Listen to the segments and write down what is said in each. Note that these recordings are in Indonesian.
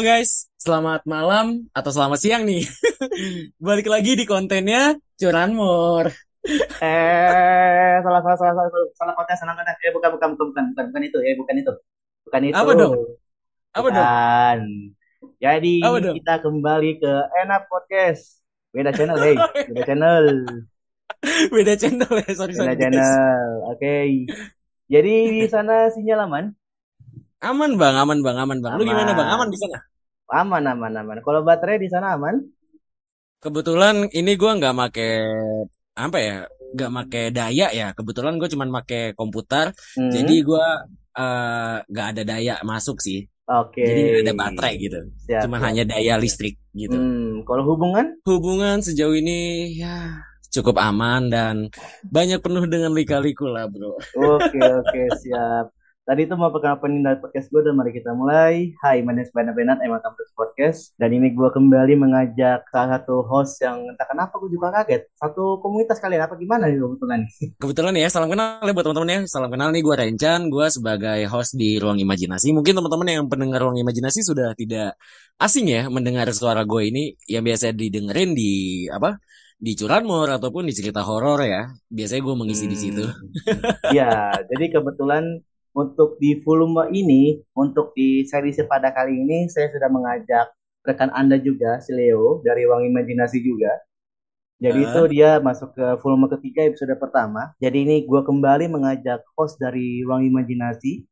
Halo guys, selamat malam atau selamat siang nih. Balik lagi di kontennya Curanmor. Eh, salah salah salah salah salah konten salah konten. Eh bukan bukan bukan bukan bukan bukan itu eh bukan itu. Bukan itu. Apa dong? Apa dong? Bukan. Jadi Apa dong? kita kembali ke Enak Podcast. Beda channel, hey. Beda channel. Beda channel ya, sorry Beda sorry guys. channel. Oke. Jadi di sana sinyal aman? Aman bang, aman bang, aman bang. Lu gimana bang? Aman di sana? Aman aman aman. Kalau baterai di sana aman? Kebetulan ini gua nggak make apa ya, nggak make daya ya. Kebetulan gue cuman make komputer, Hmm. jadi gua eh, nggak ada daya masuk sih. Oke. Jadi nggak ada baterai gitu. Siap, Cuman siap. hanya daya listrik gitu. Hmm, kalau hubungan? Hubungan sejauh ini ya cukup aman dan banyak penuh dengan lika-liku lah bro. Oke, oke, siap. Tadi itu mau perkenalkan dari podcast gue dan mari kita mulai. Hai, my name is Bana Benat, I'm welcome to podcast. Dan ini gue kembali mengajak salah satu host yang entah kenapa gue juga kaget. Satu komunitas kalian, apa gimana nih kebetulan? Kebetulan ya salam kenal ya buat teman-teman ya. Salam kenal nih gue Rencan, gue sebagai host di Ruang Imajinasi. Mungkin teman-teman yang pendengar Ruang Imajinasi sudah tidak asing ya mendengar suara gue ini yang biasa didengerin di apa? Di curanmor ataupun di cerita horor ya. Biasanya gue mengisi di situ. Hmm, Ya, jadi kebetulan untuk di volume ini, untuk di seri pada kali ini, saya sudah mengajak rekan Anda juga, si Leo, dari Ruang Imajinasi juga. Jadi Ah. itu dia masuk ke volume ketiga episode pertama. Jadi ini gue kembali mengajak host dari Ruang Imajinasi.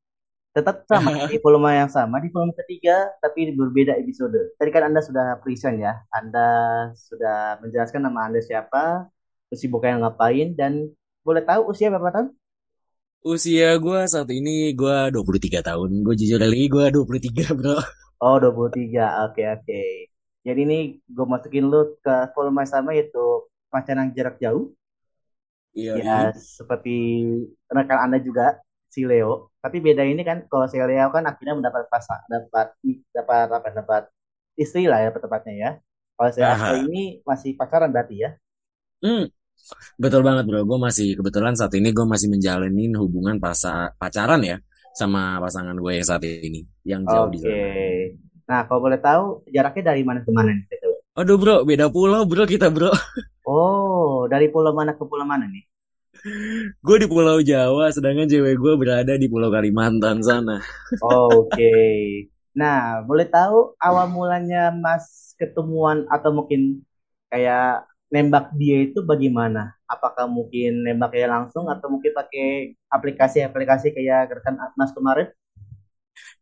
Tetap sama di volume yang sama di volume ketiga, tapi berbeda episode. Tadi kan Anda sudah present ya. Anda sudah menjelaskan nama Anda siapa, kesibukannya ngapain, dan boleh tahu usia berapa tahun? Usia gue saat ini gue 23 tahun. Gue jujur lagi gue 23 bro. Oh, 23. Oke, oke. Jadi ini gue masukin lu ke volume sama yaitu pacaran jarak jauh. Iya. Ya, seperti rekan Anda juga si Leo. Tapi beda ini kan kalau si Leo kan akhirnya mendapat pasang dapat dapat apa dapat istri lah ya tepatnya ya. Kalau si. Asko ini masih pacaran berarti ya. Hmm, betul banget bro. Gue masih kebetulan saat ini gue masih menjalanin hubungan pasa, pacaran ya sama pasangan gue yang saat ini yang jauh di Oke. sana. Nah, kalau boleh tahu jaraknya dari mana ke mana nih? Aduh bro, beda pulau bro kita bro. Oh, dari pulau mana ke pulau mana nih? Gue di Pulau Jawa, sedangkan cewek gue berada di Pulau Kalimantan sana. Oke. Nah, boleh tahu awal mulanya Mas ketemuan atau mungkin kayak nembak dia itu bagaimana? Apakah mungkin nembaknya langsung atau mungkin pakai aplikasi-aplikasi kayak rekan Mas kemarin?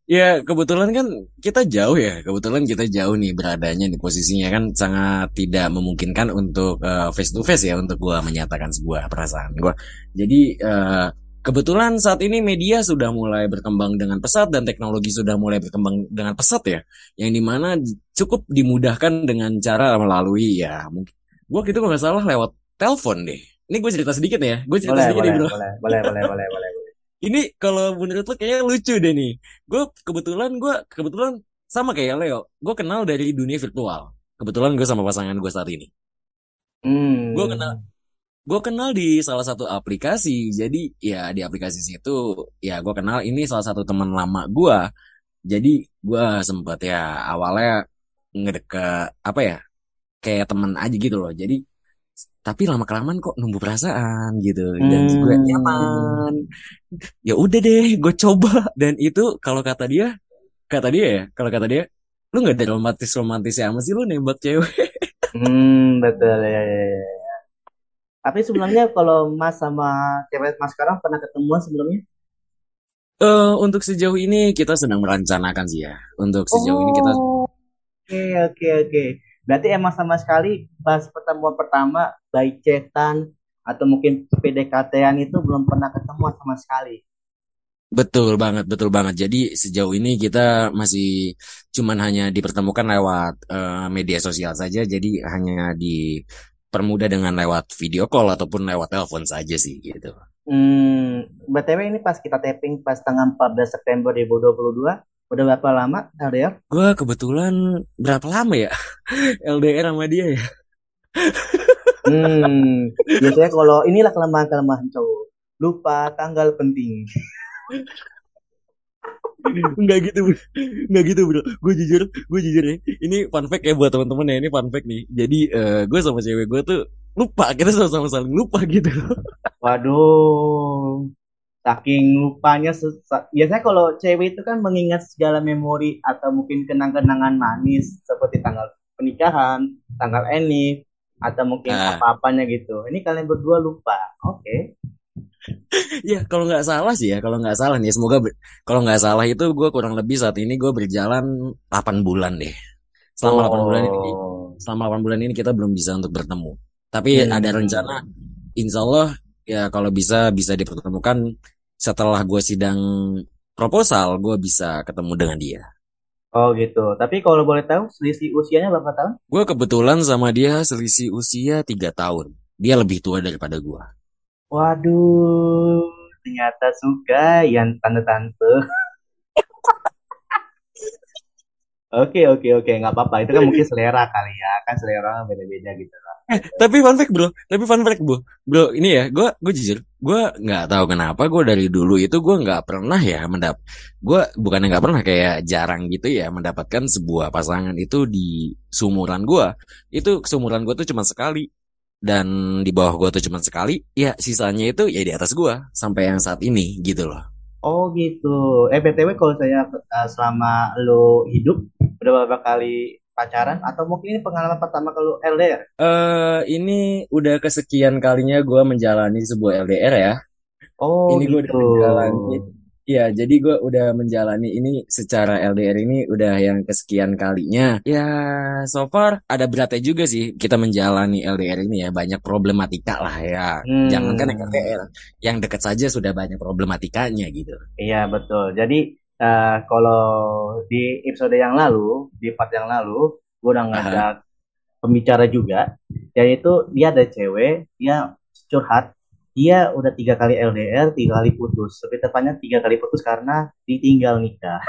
Ya kebetulan kan kita jauh ya, kebetulan kita jauh nih beradanya di posisinya kan sangat tidak memungkinkan untuk face to face ya untuk gue menyatakan sebuah perasaan gue. Jadi eh, kebetulan saat ini media sudah mulai berkembang dengan pesat dan teknologi sudah mulai berkembang dengan pesat ya, yang di mana cukup dimudahkan dengan cara melalui ya mungkin gue gitu kalau nggak salah lewat telepon deh. Ini gue cerita sedikit ya, gue cerita Boleh, sedikit boleh, nih bro. boleh, boleh, boleh, boleh, boleh. Ini kalau menurut lo kayaknya lucu deh nih. Gue kebetulan gue kebetulan sama kayak Leo. Gue kenal dari dunia virtual. Kebetulan gue sama pasangan gue saat ini. Hmm. Gue kenal gue kenal di salah satu aplikasi. Jadi ya di aplikasi situ ya gue kenal ini salah satu teman lama gue. Jadi gue sempet ya awalnya ngedeket apa ya kayak temen aja gitu loh. Jadi tapi lama kelamaan kok numbuh perasaan gitu dan Hmm. gue nyaman ya udah deh gue coba dan itu kalau kata dia kata dia ya kalau kata dia lu nggak ada romantis romantis ya sih lu nembak cewek Hmm, betul ya, ya, ya. ya. Tapi sebelumnya kalau Mas sama cewek Mas sekarang pernah ketemuan sebelumnya? Eh untuk sejauh ini kita sedang merencanakan sih ya untuk sejauh ini kita Oh, oke, oke, oke. Berarti emang sama sekali pas pertemuan pertama baik chatan atau mungkin PDKT-an itu belum pernah ketemu sama sekali. betul banget betul banget. Jadi sejauh ini kita masih cuman hanya dipertemukan lewat eh, media sosial saja. Jadi hanya dipermudah dengan lewat video call ataupun lewat telepon saja sih gitu. Hmm, BTW ini pas kita taping pas tanggal 14 September 2022, udah berapa lama LDR? gue kebetulan berapa lama ya LDR sama dia ya Hmm, biasanya kalau inilah kelemahan-kelemahan cowok. Lupa tanggal penting. Enggak gitu bro Enggak gitu bro Gue jujur Gue jujur ya Ini fun fact ya buat teman-teman ya Ini fun fact nih Jadi uh, gue sama cewek gue tuh Lupa Kita sama-sama saling lupa gitu Waduh. Saking lupanya. Biasanya kalau cewek itu kan mengingat segala memori atau mungkin kenang-kenangan manis. Seperti tanggal pernikahan, tanggal enif, atau mungkin uh. apa-apanya gitu. Ini kalian berdua lupa. Oke. Okay. ya kalau nggak salah sih ya kalau nggak salah nih semoga kalau nggak salah itu gue kurang lebih saat ini gue berjalan 8 bulan deh selama oh. 8 bulan ini selama 8 bulan ini kita belum bisa untuk bertemu tapi hmm. ada rencana insya Allah ya kalau bisa bisa dipertemukan setelah gue sidang proposal gue bisa ketemu dengan dia Oh gitu. Tapi kalau boleh tahu selisih usianya berapa tahun? Gue kebetulan sama dia selisih usia tiga tahun. Dia lebih tua daripada gue. Waduh, ternyata suka yang tante-tante. Oke oke oke nggak apa-apa. Itu kan mungkin selera kali ya. Kan selera beda-beda gitu lah. Eh, tapi fun fact bro, tapi fun fact bro, bro ini ya gue gue jujur gue nggak tahu kenapa gue dari dulu itu gue nggak pernah ya mendap, gue bukan nggak pernah kayak jarang gitu ya mendapatkan sebuah pasangan itu di sumuran gue, itu sumuran gue tuh cuma sekali. Dan di bawah gue tuh cuma sekali, ya sisanya itu ya di atas gue sampai yang saat ini gitu loh. Oh gitu. Eh btw kalau saya uh, selama lo hidup udah berapa kali pacaran atau mungkin ini pengalaman pertama kalau LDR? Eh uh, ini udah kesekian kalinya gue menjalani sebuah LDR ya. Oh ini gitu. gue udah menjalani Iya, jadi gue udah menjalani ini secara LDR ini udah yang kesekian kalinya. Ya, so far ada beratnya juga sih kita menjalani LDR ini ya. Banyak problematika lah ya. Hmm. Jangankan yang LDR, yang deket saja sudah banyak problematikanya gitu. Iya, betul. Jadi uh, kalau di episode yang lalu, di part yang lalu, gue udah ngajak uh pembicara juga. Yaitu dia ada cewek, dia curhat dia udah tiga kali LDR, tiga kali putus. Lebih tepatnya tiga kali putus karena ditinggal nikah.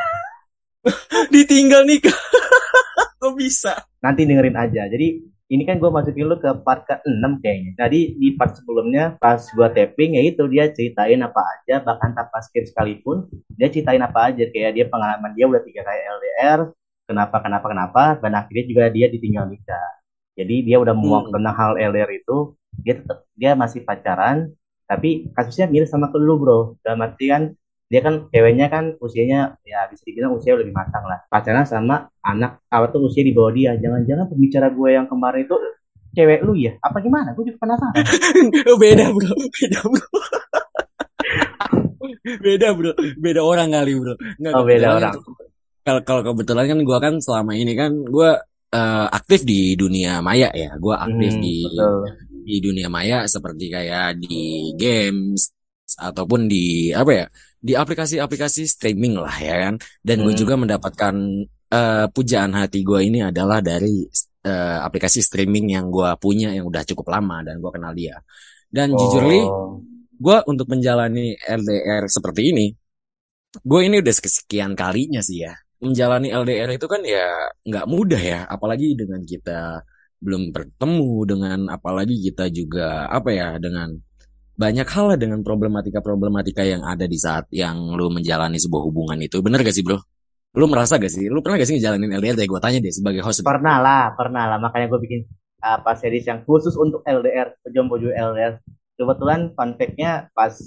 ditinggal nikah? Kok bisa? Nanti dengerin aja. Jadi ini kan gue masukin lu ke part ke-6 kayaknya. Jadi di part sebelumnya pas gue tapping ya itu dia ceritain apa aja bahkan tanpa skip sekalipun dia ceritain apa aja kayak dia pengalaman dia udah tiga kali LDR kenapa kenapa kenapa dan akhirnya juga dia ditinggal nikah. Jadi dia udah mau hmm. tentang hal LDR itu dia tetap dia masih pacaran tapi kasusnya mirip sama ke lu bro. Dalam arti kan dia kan ceweknya kan usianya ya bisa dibilang usia lebih matang lah. Pacaran sama anak apa tuh usia di bawah dia. Jangan-jangan pembicara gue yang kemarin itu cewek lu ya? Apa gimana? Gue juga penasaran. Beda bro. Beda bro. Beda bro. Beda orang kali bro. Nggak, oh beda orang. kalau kalau kebetulan kan gue kan selama ini kan gue uh, aktif di dunia maya ya. Gue aktif hmm, di betul di dunia maya seperti kayak di games ataupun di apa ya di aplikasi-aplikasi streaming lah ya kan dan hmm. gue juga mendapatkan uh, pujaan hati gue ini adalah dari uh, aplikasi streaming yang gue punya yang udah cukup lama dan gue kenal dia dan oh. jujur li gue untuk menjalani LDR seperti ini gue ini udah sekian kalinya sih ya menjalani LDR itu kan ya nggak mudah ya apalagi dengan kita belum bertemu dengan apalagi kita juga apa ya dengan banyak hal lah dengan problematika-problematika yang ada di saat yang lu menjalani sebuah hubungan itu. Bener gak sih bro? Lu merasa gak sih? Lu pernah gak sih ngejalanin LDR? Deh gue tanya deh sebagai host. Pernah lah, pernah lah. Makanya gue bikin apa series yang khusus untuk LDR, pejomblo LDR. Kebetulan fun fact-nya pas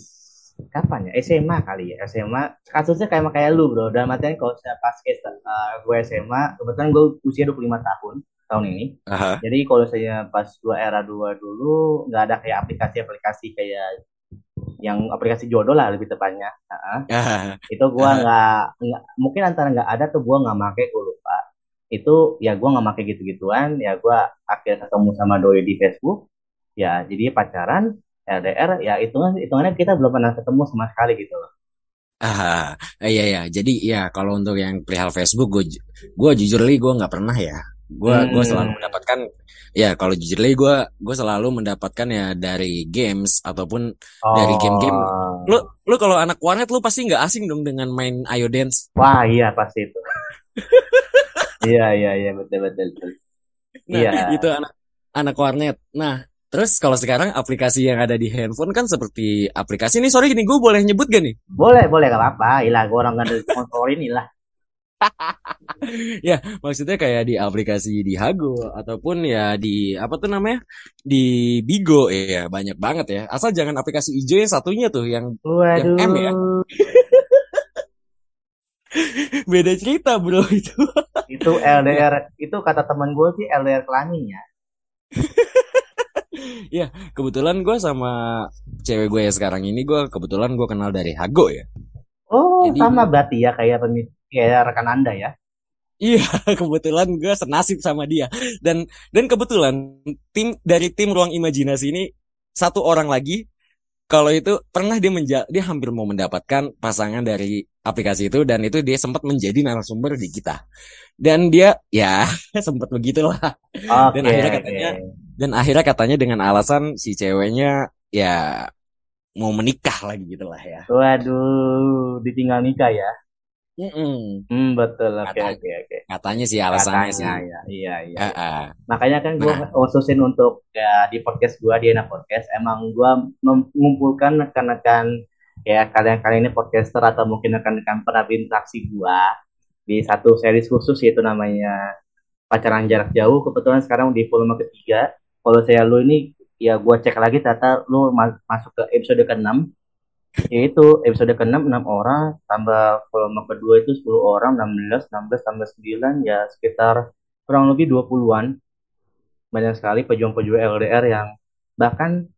kapan ya SMA kali ya SMA kasusnya kayak kayak lu bro dalam artian kalau saya pas uh, gue SMA kebetulan gue usia 25 tahun tahun ini. Aha. Jadi kalau saya pas dua era dua dulu nggak ada kayak aplikasi-aplikasi kayak yang aplikasi jodoh lah lebih tepatnya. Uh, itu gua nggak mungkin antara nggak ada tuh gua nggak make gue lupa. Itu ya gua nggak make gitu-gituan. Ya gua akhirnya ketemu sama doi di Facebook. Ya jadi pacaran LDR ya hitungan hitungannya kita belum pernah ketemu sama sekali gitu loh. Ah, iya ya. Jadi ya kalau untuk yang perihal Facebook, gue gue jujur li gue nggak pernah ya gue hmm. gue selalu mendapatkan ya kalau jujur lagi gue gue selalu mendapatkan ya dari games ataupun oh. dari game-game lu lu kalau anak warnet lu pasti nggak asing dong dengan main Ayo Dance wah iya pasti itu iya iya iya betul betul, betul. nah, iya itu anak anak warnet nah Terus kalau sekarang aplikasi yang ada di handphone kan seperti aplikasi ini sorry gini gue boleh nyebut gak nih? Boleh, boleh gak apa-apa. Ilah, gue orang gak ada sponsorin ilah. ya maksudnya kayak di aplikasi di Hago ataupun ya di apa tuh namanya di Bigo ya banyak banget ya asal jangan aplikasi hijau yang satunya tuh yang Waduh. yang M ya beda cerita bro itu itu LDR itu kata teman gue sih LDR kelamin ya ya kebetulan gue sama cewek gue ya sekarang ini gue kebetulan gue kenal dari Hago ya oh Jadi, sama berarti ya kayak pemit kayak rekan anda ya Iya, kebetulan gue senasib sama dia. Dan dan kebetulan tim dari tim ruang imajinasi ini satu orang lagi kalau itu pernah dia menja dia hampir mau mendapatkan pasangan dari aplikasi itu dan itu dia sempat menjadi narasumber di kita. Dan dia ya sempat begitulah. Okay, dan akhirnya katanya okay. Dan akhirnya katanya dengan alasan si ceweknya ya mau menikah lagi gitulah ya. Waduh, ditinggal nikah ya. Mm Hmm, betul. Oke, oke, oke. Katanya sih alasannya sih. Ya, iya, iya. Uh, uh. Makanya kan gue nah. khususin untuk ya di podcast gue di enak podcast emang gue mengumpulkan rekan-rekan ya kalian-kalian ini podcaster atau mungkin rekan-rekan pernah interaksi gue di satu series khusus yaitu namanya pacaran jarak jauh. Kebetulan sekarang di volume ketiga. Kalau saya lu ini ya gue cek lagi ternyata lu masuk ke episode ke-6 yaitu episode ke-6 6 orang tambah volume kedua itu 10 orang 16 16 tambah 9 ya sekitar kurang lebih 20-an banyak sekali pejuang-pejuang LDR yang bahkan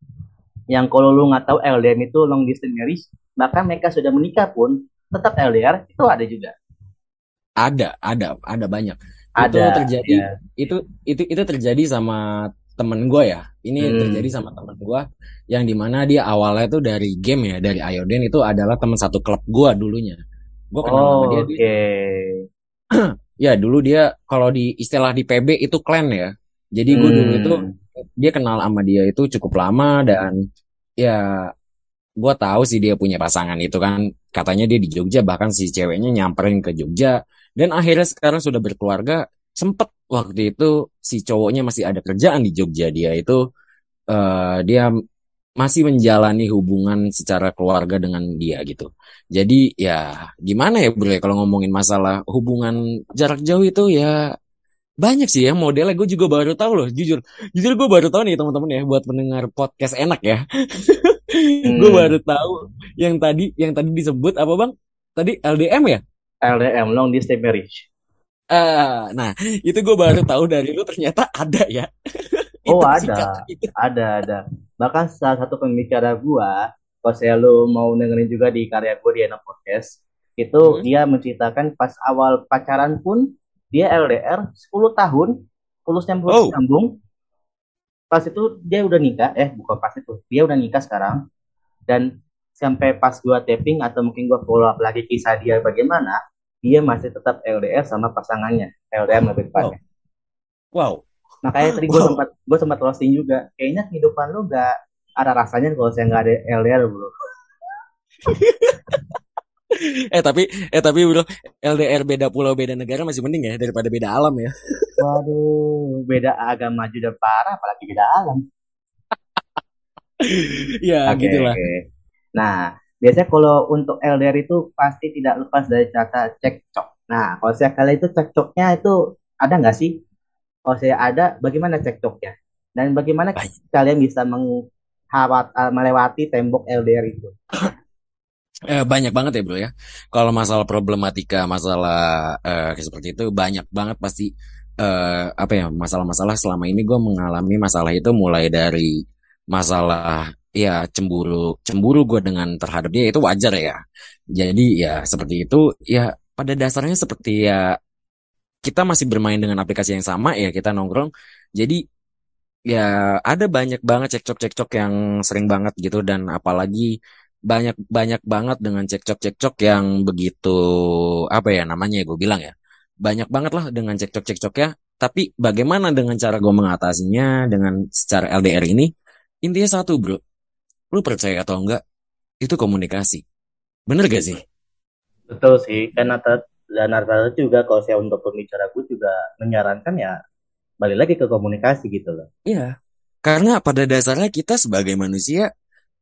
yang kalau lu nggak tahu LDR itu long distance marriage bahkan mereka sudah menikah pun tetap LDR itu ada juga. Ada ada ada banyak. Ada, itu terjadi ya. itu itu itu terjadi sama temen gue ya ini hmm. terjadi sama temen gue yang di mana dia awalnya tuh dari game ya dari Ioden itu adalah teman satu klub gue dulunya gue kenal oh, sama dia okay. ya dulu dia kalau di istilah di PB itu clan ya jadi gue hmm. dulu itu dia kenal sama dia itu cukup lama dan ya gue tahu sih dia punya pasangan itu kan katanya dia di Jogja bahkan si ceweknya nyamperin ke Jogja dan akhirnya sekarang sudah berkeluarga sempet. Waktu itu si cowoknya masih ada kerjaan di Jogja. Dia itu uh, dia masih menjalani hubungan secara keluarga dengan dia gitu. Jadi ya gimana ya bro ya kalau ngomongin masalah hubungan jarak jauh itu ya banyak sih ya modelnya. Gue juga baru tahu loh jujur. Jujur gue baru tahu nih teman-teman ya buat mendengar podcast enak ya. Hmm. gue baru tahu yang tadi yang tadi disebut apa bang? Tadi LDM ya? LDM long distance marriage Uh, nah, itu gue baru tahu dari lu ternyata ada ya. oh ada, ada, ada. Bahkan salah satu pembicara gue, kalau saya lu mau dengerin juga di karya gue di Enak Podcast, itu hmm. dia menceritakan pas awal pacaran pun dia LDR 10 tahun, lulus nyambung oh. nyambung. Pas itu dia udah nikah, eh bukan pas itu, dia udah nikah sekarang. Dan sampai pas gua taping atau mungkin gua follow up lagi kisah dia bagaimana, dia masih tetap LDR sama pasangannya LDR lebih tepatnya wow. wow makanya tadi gue wow. sempat gue sempat roasting juga kayaknya kehidupan lu gak ada rasanya kalau saya nggak ada LDR bro eh tapi eh tapi bro LDR beda pulau beda negara masih mending ya daripada beda alam ya waduh beda agama juga parah apalagi beda alam ya okay, gitulah okay. nah biasanya kalau untuk LDR itu pasti tidak lepas dari kata cekcok. Nah, kalau saya kali itu cekcoknya itu ada nggak sih? Kalau saya ada, bagaimana cekcoknya? Dan bagaimana Baik. kalian bisa menghawat, eh, melewati tembok LDR itu? Eh, banyak banget ya bro ya. Kalau masalah problematika, masalah eh, seperti itu banyak banget pasti eh, apa ya masalah-masalah selama ini gue mengalami masalah itu mulai dari masalah ya cemburu. Cemburu gue dengan terhadap dia itu wajar ya. Jadi ya seperti itu. Ya pada dasarnya seperti ya kita masih bermain dengan aplikasi yang sama ya kita nongkrong. Jadi ya ada banyak banget cekcok-cekcok yang sering banget gitu dan apalagi banyak banyak banget dengan cekcok-cekcok yang begitu apa ya namanya ya gue bilang ya. Banyak banget lah dengan cekcok-cekcok ya. Tapi bagaimana dengan cara gue mengatasinya dengan secara LDR ini? Intinya satu bro lu percaya atau enggak itu komunikasi. Bener gak sih? Betul sih kan atas dan rata juga kalau saya untuk pembicara gue juga menyarankan ya balik lagi ke komunikasi gitu loh. Iya Karena pada dasarnya kita sebagai manusia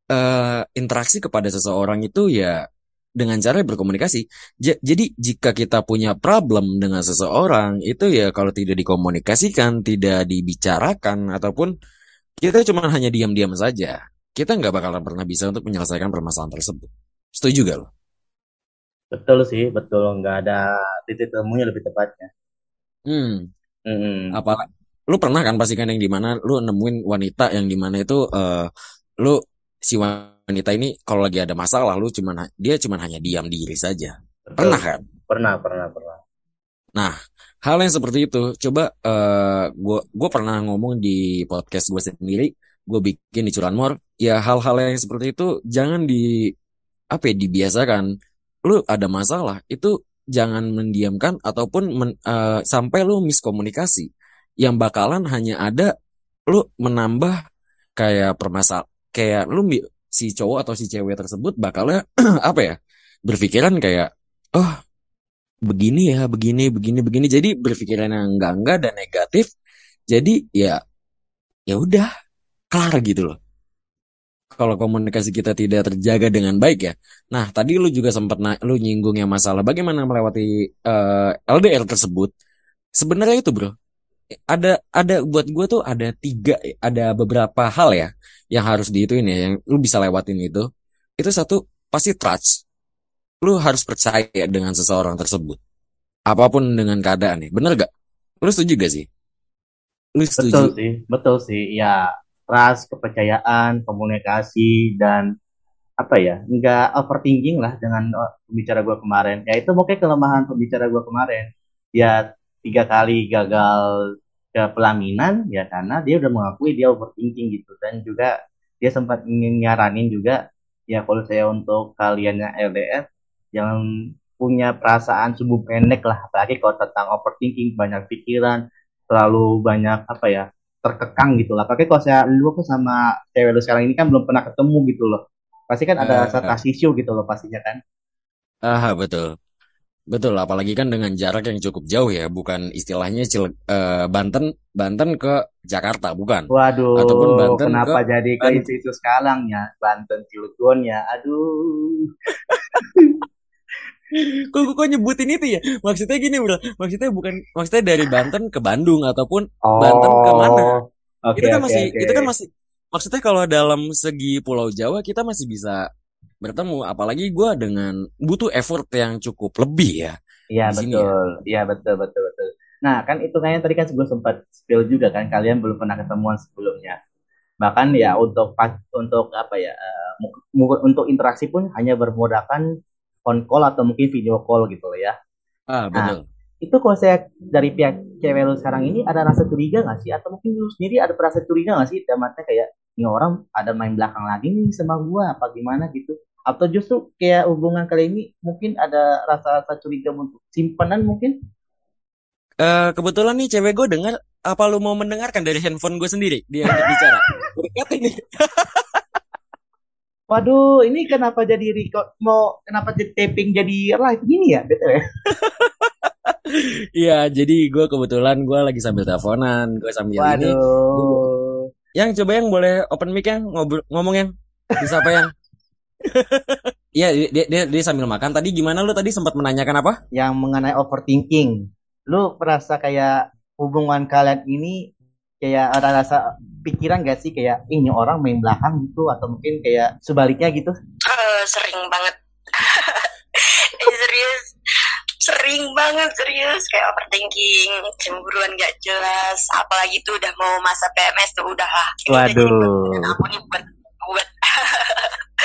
uh, interaksi kepada seseorang itu ya dengan cara berkomunikasi. J jadi jika kita punya problem dengan seseorang itu ya kalau tidak dikomunikasikan, tidak dibicarakan ataupun kita cuma hanya diam-diam saja, kita nggak bakalan pernah bisa untuk menyelesaikan permasalahan tersebut. Setuju gak lo? Betul sih, betul. Nggak ada titik temunya lebih tepatnya. Hmm. Hmm. Apa? Lu pernah kan pastikan yang di mana lu nemuin wanita yang di mana itu uh, lu si wanita ini kalau lagi ada masalah lu cuman dia cuman hanya diam diri saja. Betul. Pernah kan? Pernah, pernah, pernah. Nah, hal yang seperti itu coba uh, gua gua pernah ngomong di podcast gue sendiri, gue bikin di Curanmor, ya hal-hal yang seperti itu jangan di apa ya, dibiasakan. Lu ada masalah, itu jangan mendiamkan ataupun men, uh, sampai lu miskomunikasi. Yang bakalan hanya ada lu menambah kayak permasal kayak lu si cowok atau si cewek tersebut bakalnya apa ya berpikiran kayak oh begini ya begini begini begini jadi berpikiran yang enggak enggak dan negatif jadi ya ya udah kelar gitu loh. Kalau komunikasi kita tidak terjaga dengan baik ya. Nah tadi lu juga sempat na lu nyinggung yang masalah bagaimana melewati uh, eh, LDR tersebut. Sebenarnya itu bro ada ada buat gue tuh ada tiga ada beberapa hal ya yang harus diituin ya yang lu bisa lewatin itu. Itu satu pasti trust. Lu harus percaya dengan seseorang tersebut. Apa pun dengan keadaan nih bener gak? Lu setuju gak sih? Lu setuju? betul sih betul sih ya trust kepercayaan komunikasi dan apa ya nggak overthinking lah dengan oh, pembicara gue kemarin. Ya itu mungkin kelemahan pembicara gue kemarin. Ya tiga kali gagal ke pelaminan ya karena dia udah mengakui dia overthinking gitu. Dan juga dia sempat nyaranin juga ya kalau saya untuk kalian yang LDR jangan punya perasaan subuh pendek lah. Apalagi kalau tentang overthinking banyak pikiran terlalu banyak apa ya terkekang gitu lah apalagi kalau saya lu sama cewek lu sekarang ini kan belum pernah ketemu gitu loh pasti kan ada uh, rasa uh. gitu loh pastinya kan ah betul Betul, apalagi kan dengan jarak yang cukup jauh ya, bukan istilahnya Cil uh, Banten Banten ke Jakarta, bukan. Waduh, Ataupun Banten kenapa ke jadi ke itu sekarang ya, Banten Cilegon ya, aduh. kok, kok, kok nyebutin itu ya? Maksudnya gini bro, maksudnya bukan maksudnya dari Banten ke Bandung ataupun oh, Banten ke mana? Okay, itu kan okay, masih, okay. itu kan masih maksudnya kalau dalam segi Pulau Jawa kita masih bisa bertemu apalagi gue dengan butuh effort yang cukup lebih ya iya ya. betul iya betul betul betul nah kan itu kayaknya tadi kan sebelum sempat spill juga kan kalian belum pernah ketemuan sebelumnya bahkan ya untuk untuk apa ya uh, untuk interaksi pun hanya bermodalkan phone call atau mungkin video call gitu loh ya. Ah betul nah, itu kalau saya dari pihak cewek lu sekarang ini ada rasa curiga gak sih? Atau mungkin lu sendiri ada rasa curiga gak sih? Damatnya kayak ini orang ada main belakang lagi nih sama gua apa gimana? gitu. Atau justru kayak hubungan kali ini mungkin ada rasa-rasa curiga untuk simpanan mungkin? Uh, kebetulan nih cewek gue dengar apa lu mau mendengarkan dari handphone gue sendiri? Dia bicara berkat ini Waduh, ini kenapa jadi record mau kenapa jadi taping jadi live gini ya, betul ya? Iya, jadi gue kebetulan gue lagi sambil teleponan, gue sambil Waduh. ini. Yang coba yang boleh open mic yang ngomong yang bisa apa yang? Iya dia, dia dia sambil makan. Tadi gimana lu tadi sempat menanyakan apa? Yang mengenai overthinking. Lu merasa kayak hubungan kalian ini kayak ada rasa pikiran gak sih? Kayak ini orang main belakang gitu atau mungkin kayak sebaliknya gitu? Uh, sering banget. eh, serius. Sering banget serius. Kayak overthinking cemburuan gak jelas. Apalagi tuh udah mau masa PMS tuh udah lah. Waduh. aku nih buat buat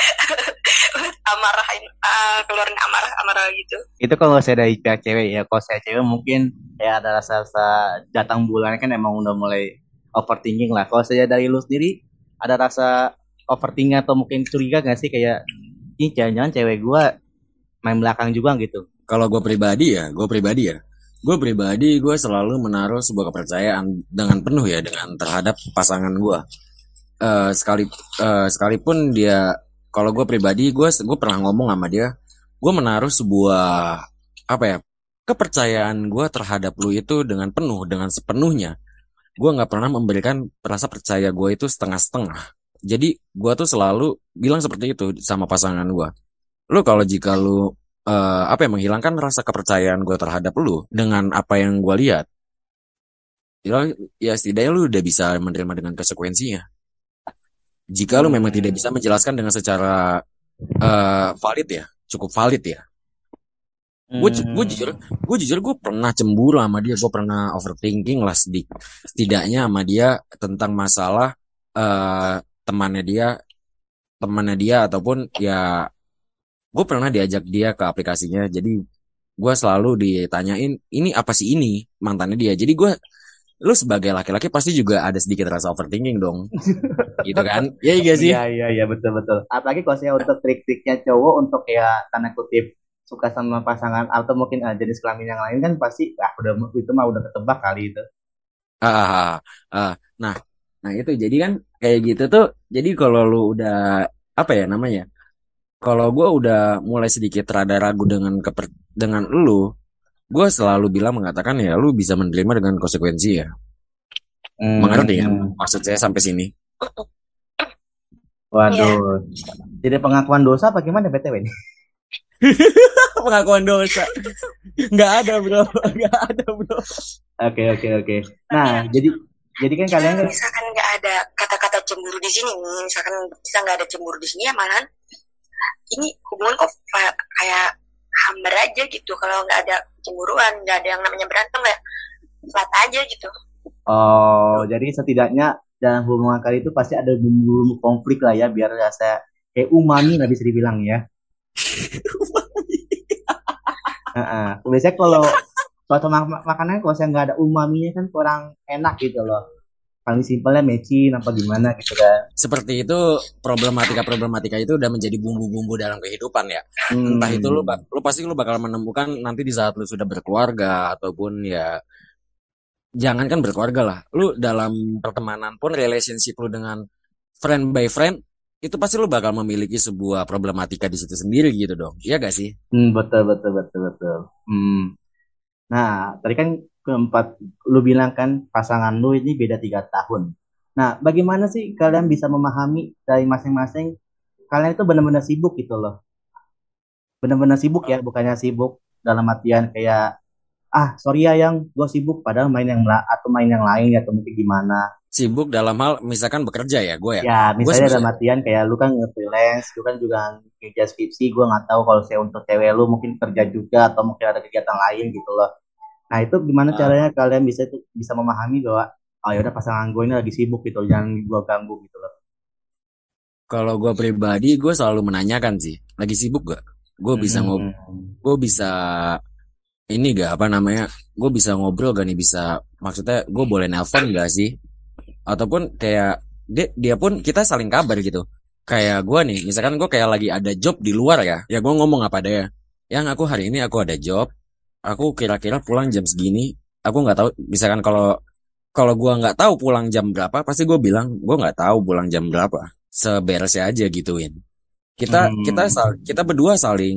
amarahin uh, keluarin amarah amarah gitu. Itu kalau saya dari pihak cewek ya kalau saya cewek mungkin ya ada rasa-rasa datang bulan kan emang udah mulai overthinking lah. Kalau saya dari lu sendiri ada rasa overthinking atau mungkin curiga gak sih? Kayak ini jangan-jangan cewek gue main belakang juga gitu. Kalau gue pribadi ya gue pribadi ya. Gue pribadi gue selalu menaruh sebuah kepercayaan dengan penuh ya dengan terhadap pasangan gue uh, sekali uh, sekalipun dia kalau gue pribadi gue gue pernah ngomong sama dia gue menaruh sebuah apa ya kepercayaan gue terhadap lu itu dengan penuh dengan sepenuhnya gue nggak pernah memberikan rasa percaya gue itu setengah-setengah. Jadi gue tuh selalu bilang seperti itu sama pasangan gue. Lu kalau jika lu uh, apa ya menghilangkan rasa kepercayaan gue terhadap lu dengan apa yang gue lihat, ya, ya setidaknya lu udah bisa menerima dengan konsekuensinya. Jika lu memang tidak bisa menjelaskan dengan secara uh, valid ya, cukup valid ya. Gue gue jujur, gue jujur gue pernah cemburu sama dia, gue pernah overthinking lah sedikit, setidaknya sama dia tentang masalah uh, temannya dia, temannya dia ataupun ya gue pernah diajak dia ke aplikasinya, jadi gue selalu ditanyain ini apa sih ini mantannya dia, jadi gue lu sebagai laki-laki pasti juga ada sedikit rasa overthinking dong. gitu kan? Iya iya sih. Iya iya iya betul betul. Apalagi kalau saya untuk trik-triknya cowok untuk ya tanda kutip suka sama pasangan atau mungkin uh, jenis kelamin yang lain kan pasti ah udah itu mah udah ketebak kali itu. Ah, ah, ah, ah. nah, nah itu jadi kan kayak gitu tuh. Jadi kalau lu udah apa ya namanya? Kalau gue udah mulai sedikit rada ragu dengan keper dengan lu, gue selalu bilang mengatakan ya lu bisa menerima dengan konsekuensi ya. Hmm. Mengerti ya maksud saya sampai sini? Waduh. Ya. Jadi pengakuan dosa apa gimana BTW ini? pengakuan dosa. Nggak ada bro, nggak ada bro. Oke oke oke. Nah jadi jadi kan kalian kan misalkan nggak ada kata-kata cemburu di sini, misalkan kita nggak ada cemburu di sini ya malahan ini hubungan kok kayak hambar aja gitu kalau nggak ada cemburuan nggak ada yang namanya berantem ya flat aja gitu oh jadi setidaknya dalam hubungan kali itu pasti ada bumbu-bumbu konflik lah ya biar rasa kayak umami nggak bisa dibilang ya uh biasanya kalau suatu mak makanan kalau saya nggak ada umaminya kan kurang enak gitu loh paling simpelnya mecin apa gimana gitu kan. Seperti itu problematika-problematika itu udah menjadi bumbu-bumbu dalam kehidupan ya. Hmm. Entah itu lu lu pasti lu bakal menemukan nanti di saat lu sudah berkeluarga ataupun ya jangankan berkeluarga lah. Lu dalam pertemanan pun relationship lu dengan friend by friend itu pasti lu bakal memiliki sebuah problematika di situ sendiri gitu dong. Iya gak sih? Hmm, betul betul betul betul. Hmm. Nah, tadi kan keempat lu bilang kan pasangan lu ini beda tiga tahun. Nah, bagaimana sih kalian bisa memahami dari masing-masing kalian itu benar-benar sibuk gitu loh. Benar-benar sibuk ya, bukannya sibuk dalam artian kayak ah sorry ya yang gue sibuk padahal main yang atau main yang lain atau mungkin gimana sibuk dalam hal misalkan bekerja ya gue ya ya misalnya dalam artian kayak lu kan nge-freelance lu kan juga kerja skripsi gue nggak tahu kalau saya untuk cewek lu mungkin kerja juga atau mungkin ada kegiatan lain gitu loh Nah itu gimana uh, caranya kalian bisa itu bisa memahami bahwa oh ya udah pasangan gue ini lagi sibuk gitu, jangan gue ganggu gitu loh. Kalau gue pribadi gue selalu menanyakan sih, lagi sibuk gak? Gue bisa hmm. ngob, gue bisa ini gak apa namanya? Gue bisa ngobrol gak nih bisa maksudnya gue boleh nelpon gak sih? Ataupun kayak dia, dia pun kita saling kabar gitu. Kayak gue nih, misalkan gue kayak lagi ada job di luar ya, ya gue ngomong apa deh. Yang aku hari ini aku ada job, aku kira-kira pulang jam segini aku nggak tahu misalkan kalau kalau gue nggak tahu pulang jam berapa pasti gue bilang gue nggak tahu pulang jam berapa seberesnya aja gituin kita hmm. kita kita berdua saling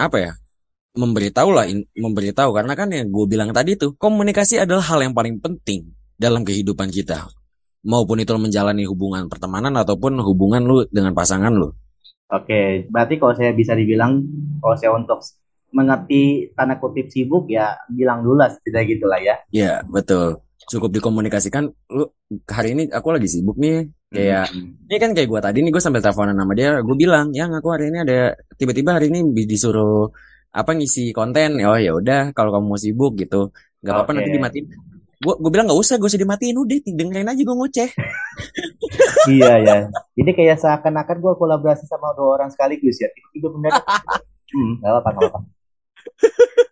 apa ya memberitahu lah memberitahu karena kan yang gue bilang tadi tuh komunikasi adalah hal yang paling penting dalam kehidupan kita maupun itu menjalani hubungan pertemanan ataupun hubungan lu dengan pasangan lu. Oke, berarti kalau saya bisa dibilang kalau saya untuk mengerti tanda kutip sibuk ya bilang dulu lah tidak gitulah ya. Iya betul. Cukup dikomunikasikan. Lu hari ini aku lagi sibuk nih. Kayak hmm. ini kan kayak gue tadi nih gue sambil teleponan sama dia. Gue bilang yang aku hari ini ada tiba-tiba hari ini disuruh apa ngisi konten. Oh ya udah kalau kamu mau sibuk gitu. Gak apa-apa okay. nanti dimatiin. Gue gue bilang nggak usah gue usah dimatiin udah dengerin aja gue ngoceh. iya ya. Ini kayak seakan-akan gue kolaborasi sama dua orang sekaligus ya. Tiba-tiba mendadak. hmm, gak apa-apa, gak apa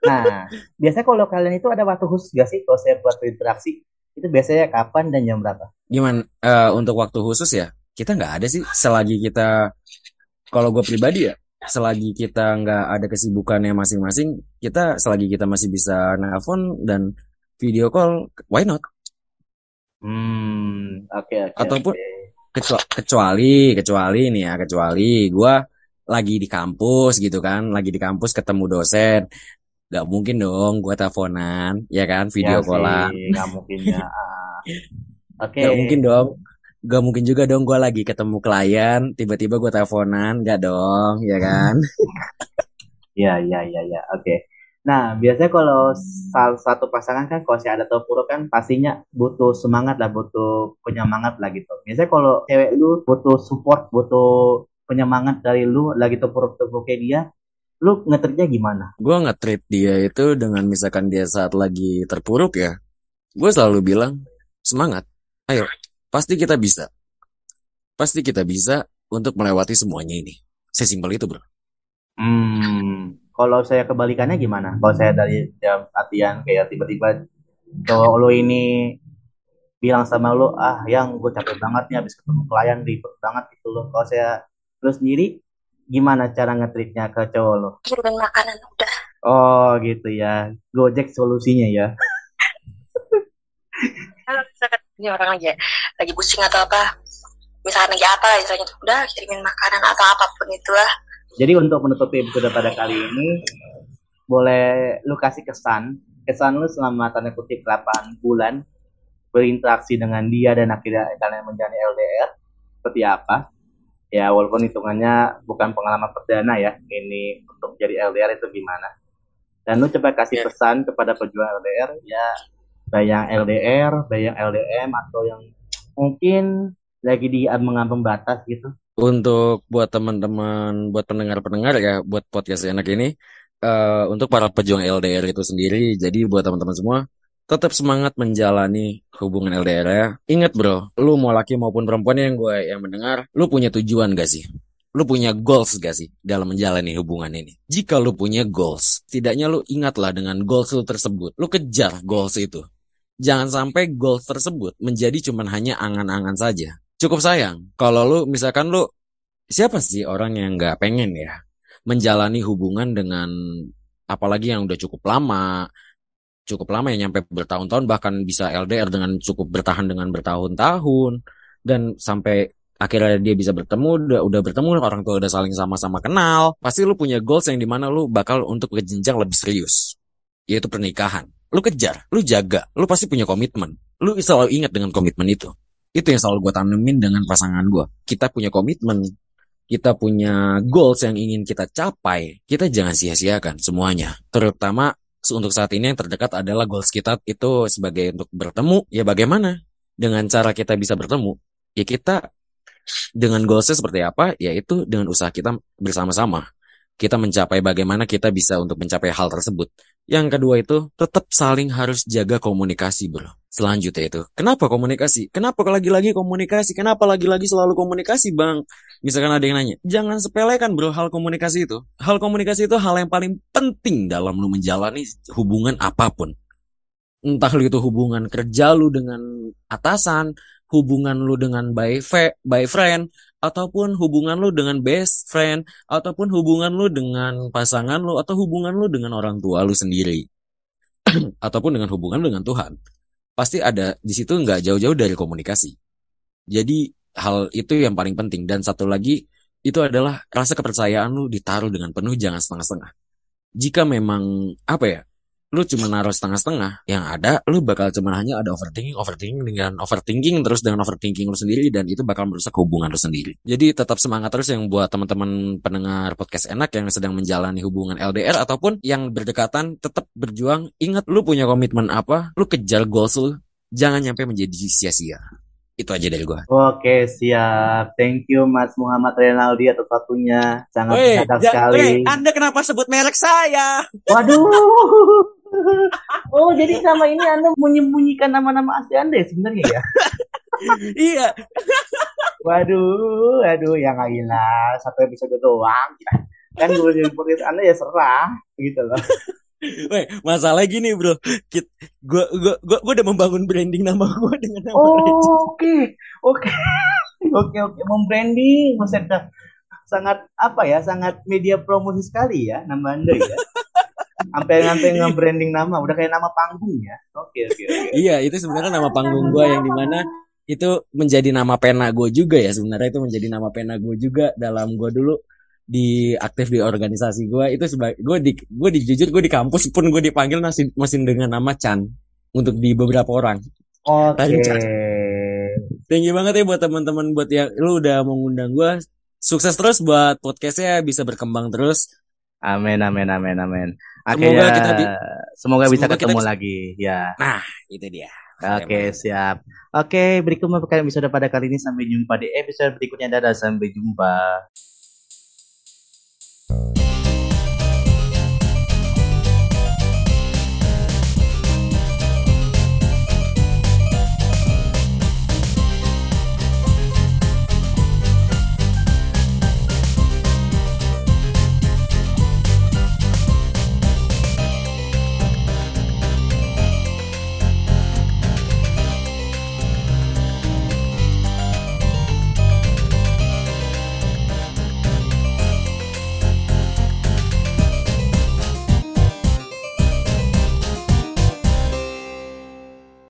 Nah, biasanya kalau kalian itu ada waktu khusus gak sih kalau saya buat interaksi? Itu biasanya kapan dan jam berapa? Gimana uh, untuk waktu khusus ya? Kita nggak ada sih selagi kita kalau gue pribadi ya selagi kita nggak ada kesibukannya masing-masing kita selagi kita masih bisa nelpon dan video call why not hmm oke okay, okay, ataupun okay. kecuali kecuali nih ya kecuali gue lagi di kampus gitu kan, lagi di kampus ketemu dosen, gak mungkin dong gue teleponan, ya kan, video ya callan. Gak mungkin ya. Oke. Gak mungkin dong. Gak mungkin juga dong gue lagi ketemu klien, tiba-tiba gue teleponan, gak dong, ya kan? Iya, iya, iya, iya. Oke. Nah, biasanya kalau salah satu pasangan kan kalau si ada atau puro kan pastinya butuh semangat lah, butuh penyemangat lah gitu. Biasanya kalau cewek lu butuh support, butuh penyemangat dari lu lagi tepuruk-tepuruk kayak dia, lu ngetriknya gimana? Gue nge-treat dia itu dengan misalkan dia saat lagi terpuruk ya, gue selalu bilang, semangat, ayo, pasti kita bisa. Pasti kita bisa untuk melewati semuanya ini. Sesimpel itu bro. Hmm, kalau saya kebalikannya gimana? Kalau saya dari jam latihan kayak tiba-tiba cowok lo ini bilang sama lo, ah yang gue capek banget nih habis ketemu klien ribet banget gitu loh. Kalau saya lo sendiri gimana cara ngetriknya ke cowok lo? Kirimin makanan udah. Oh gitu ya, Gojek solusinya ya. Kalau misalkan ini orang lagi lagi pusing atau apa, misalkan lagi apa misalnya udah kirimin makanan atau apa pun itu lah. Jadi untuk menutupi episode pada kali ini, boleh lu kasih kesan, kesan lu selama tanda kutip 8 bulan berinteraksi dengan dia dan akhirnya kalian menjalani LDR seperti apa? Ya walaupun hitungannya bukan pengalaman perdana ya, ini untuk jadi LDR itu gimana? Dan lu coba kasih Ya. pesan kepada pejuang LDR ya, baik yang LDR, baik yang LDM atau yang mungkin lagi di mengambang batas gitu. Untuk buat teman-teman, buat pendengar-pendengar ya, buat podcast enak ini, eh, untuk para pejuang LDR itu sendiri, jadi buat teman-teman semua, tetap semangat menjalani hubungan LDR ya. Ingat bro, lu mau laki maupun perempuan yang gue yang mendengar, lu punya tujuan gak sih? Lu punya goals gak sih dalam menjalani hubungan ini? Jika lu punya goals, setidaknya lu ingatlah dengan goals lu tersebut. Lu kejar goals itu. Jangan sampai goals tersebut menjadi cuman hanya angan-angan saja. Cukup sayang kalau lu misalkan lu siapa sih orang yang nggak pengen ya menjalani hubungan dengan apalagi yang udah cukup lama, cukup lama ya nyampe bertahun-tahun bahkan bisa LDR dengan cukup bertahan dengan bertahun-tahun dan sampai akhirnya dia bisa bertemu udah udah bertemu orang tua udah saling sama-sama kenal pasti lu punya goals yang di mana lu bakal untuk ke jenjang lebih serius yaitu pernikahan. Lu kejar lu jaga lu pasti punya komitmen. Lu selalu ingat dengan komitmen itu itu yang selalu gue tanemin dengan pasangan gue kita punya komitmen kita punya goals yang ingin kita capai kita jangan sia-siakan semuanya. Terutama untuk saat ini yang terdekat adalah goals kita itu sebagai untuk bertemu ya bagaimana? Dengan cara kita bisa bertemu ya kita dengan goalsnya seperti apa? Yaitu dengan usaha kita bersama-sama kita mencapai bagaimana kita bisa untuk mencapai hal tersebut. Yang kedua itu tetap saling harus jaga komunikasi bro. Selanjutnya itu kenapa komunikasi? Kenapa lagi-lagi komunikasi? Kenapa lagi-lagi selalu komunikasi bang? Misalkan ada yang nanya jangan sepelekan bro hal komunikasi itu. Hal komunikasi itu hal yang paling penting dalam lu menjalani hubungan apa pun. Entah lu itu hubungan kerja lu dengan atasan hubungan lu dengan by, by friend ataupun hubungan lu dengan best friend ataupun hubungan lu dengan pasangan lu atau hubungan lu dengan orang tua lu sendiri. Ataupun dengan hubungan lu dengan Tuhan. Pasti ada di situ nggak jauh-jauh dari komunikasi. Jadi hal itu yang paling penting. Dan satu lagi itu adalah rasa kepercayaan lu ditaruh dengan penuh jangan setengah-setengah. Jika memang apa ya lu cuma naruh setengah-setengah yang ada lu bakal cuma hanya ada overthinking overthinking dengan overthinking terus dengan overthinking lu sendiri dan itu bakal merusak hubungan lu sendiri jadi tetap semangat terus yang buat teman-teman pendengar podcast enak yang sedang menjalani hubungan LDR ataupun yang berdekatan tetap berjuang ingat lu punya komitmen apa lu kejar goals lu jangan nyampe menjadi sia-sia itu aja dari gua Oke, siap. Thank you Mas Muhammad Renaldi atas waktunya. Sangat mendadak ja- sekali. woi, Anda kenapa sebut merek saya? Waduh. Oh, jadi sama ini Anda menyembunyikan nama-nama asli Anda ya sebenarnya ya? iya, Waduh, aduh, ya nggak gila. Satu episode doang. Kan gue jadi podcast Anda ya serah. Gitu loh. Weh, masalah gini bro, Kit, gua, gua, gua, gua udah membangun branding nama gua dengan nama Oh, oke. Oke. Oke, oke. Membranding. Mas. Sangat, apa ya, sangat media promosi sekali ya nama Anda ya. Sampai sampai nge-branding nama. Udah kayak nama panggung ya. Oke, oke, oke. Iya, itu sebenarnya nama panggung gua yang di mana itu menjadi nama pena gue juga ya sebenarnya itu menjadi nama pena gue juga dalam gue dulu di aktif di organisasi gue itu sebagai gue di gue di jujur gue di kampus pun gue dipanggil masih masih dengan nama Chan untuk di beberapa orang Oke. Thank you banget ya buat teman-teman buat yang lu udah mengundang gue. Sukses terus buat podcastnya bisa berkembang terus. Amin amin amin amin. Semoga kita bi- semoga bisa semoga kita ketemu bisa- lagi ya. Nah, itu dia. Oke siap. Oke berikutnya kalian episode pada kali ini sampai jumpa di episode berikutnya dadah sampai jumpa.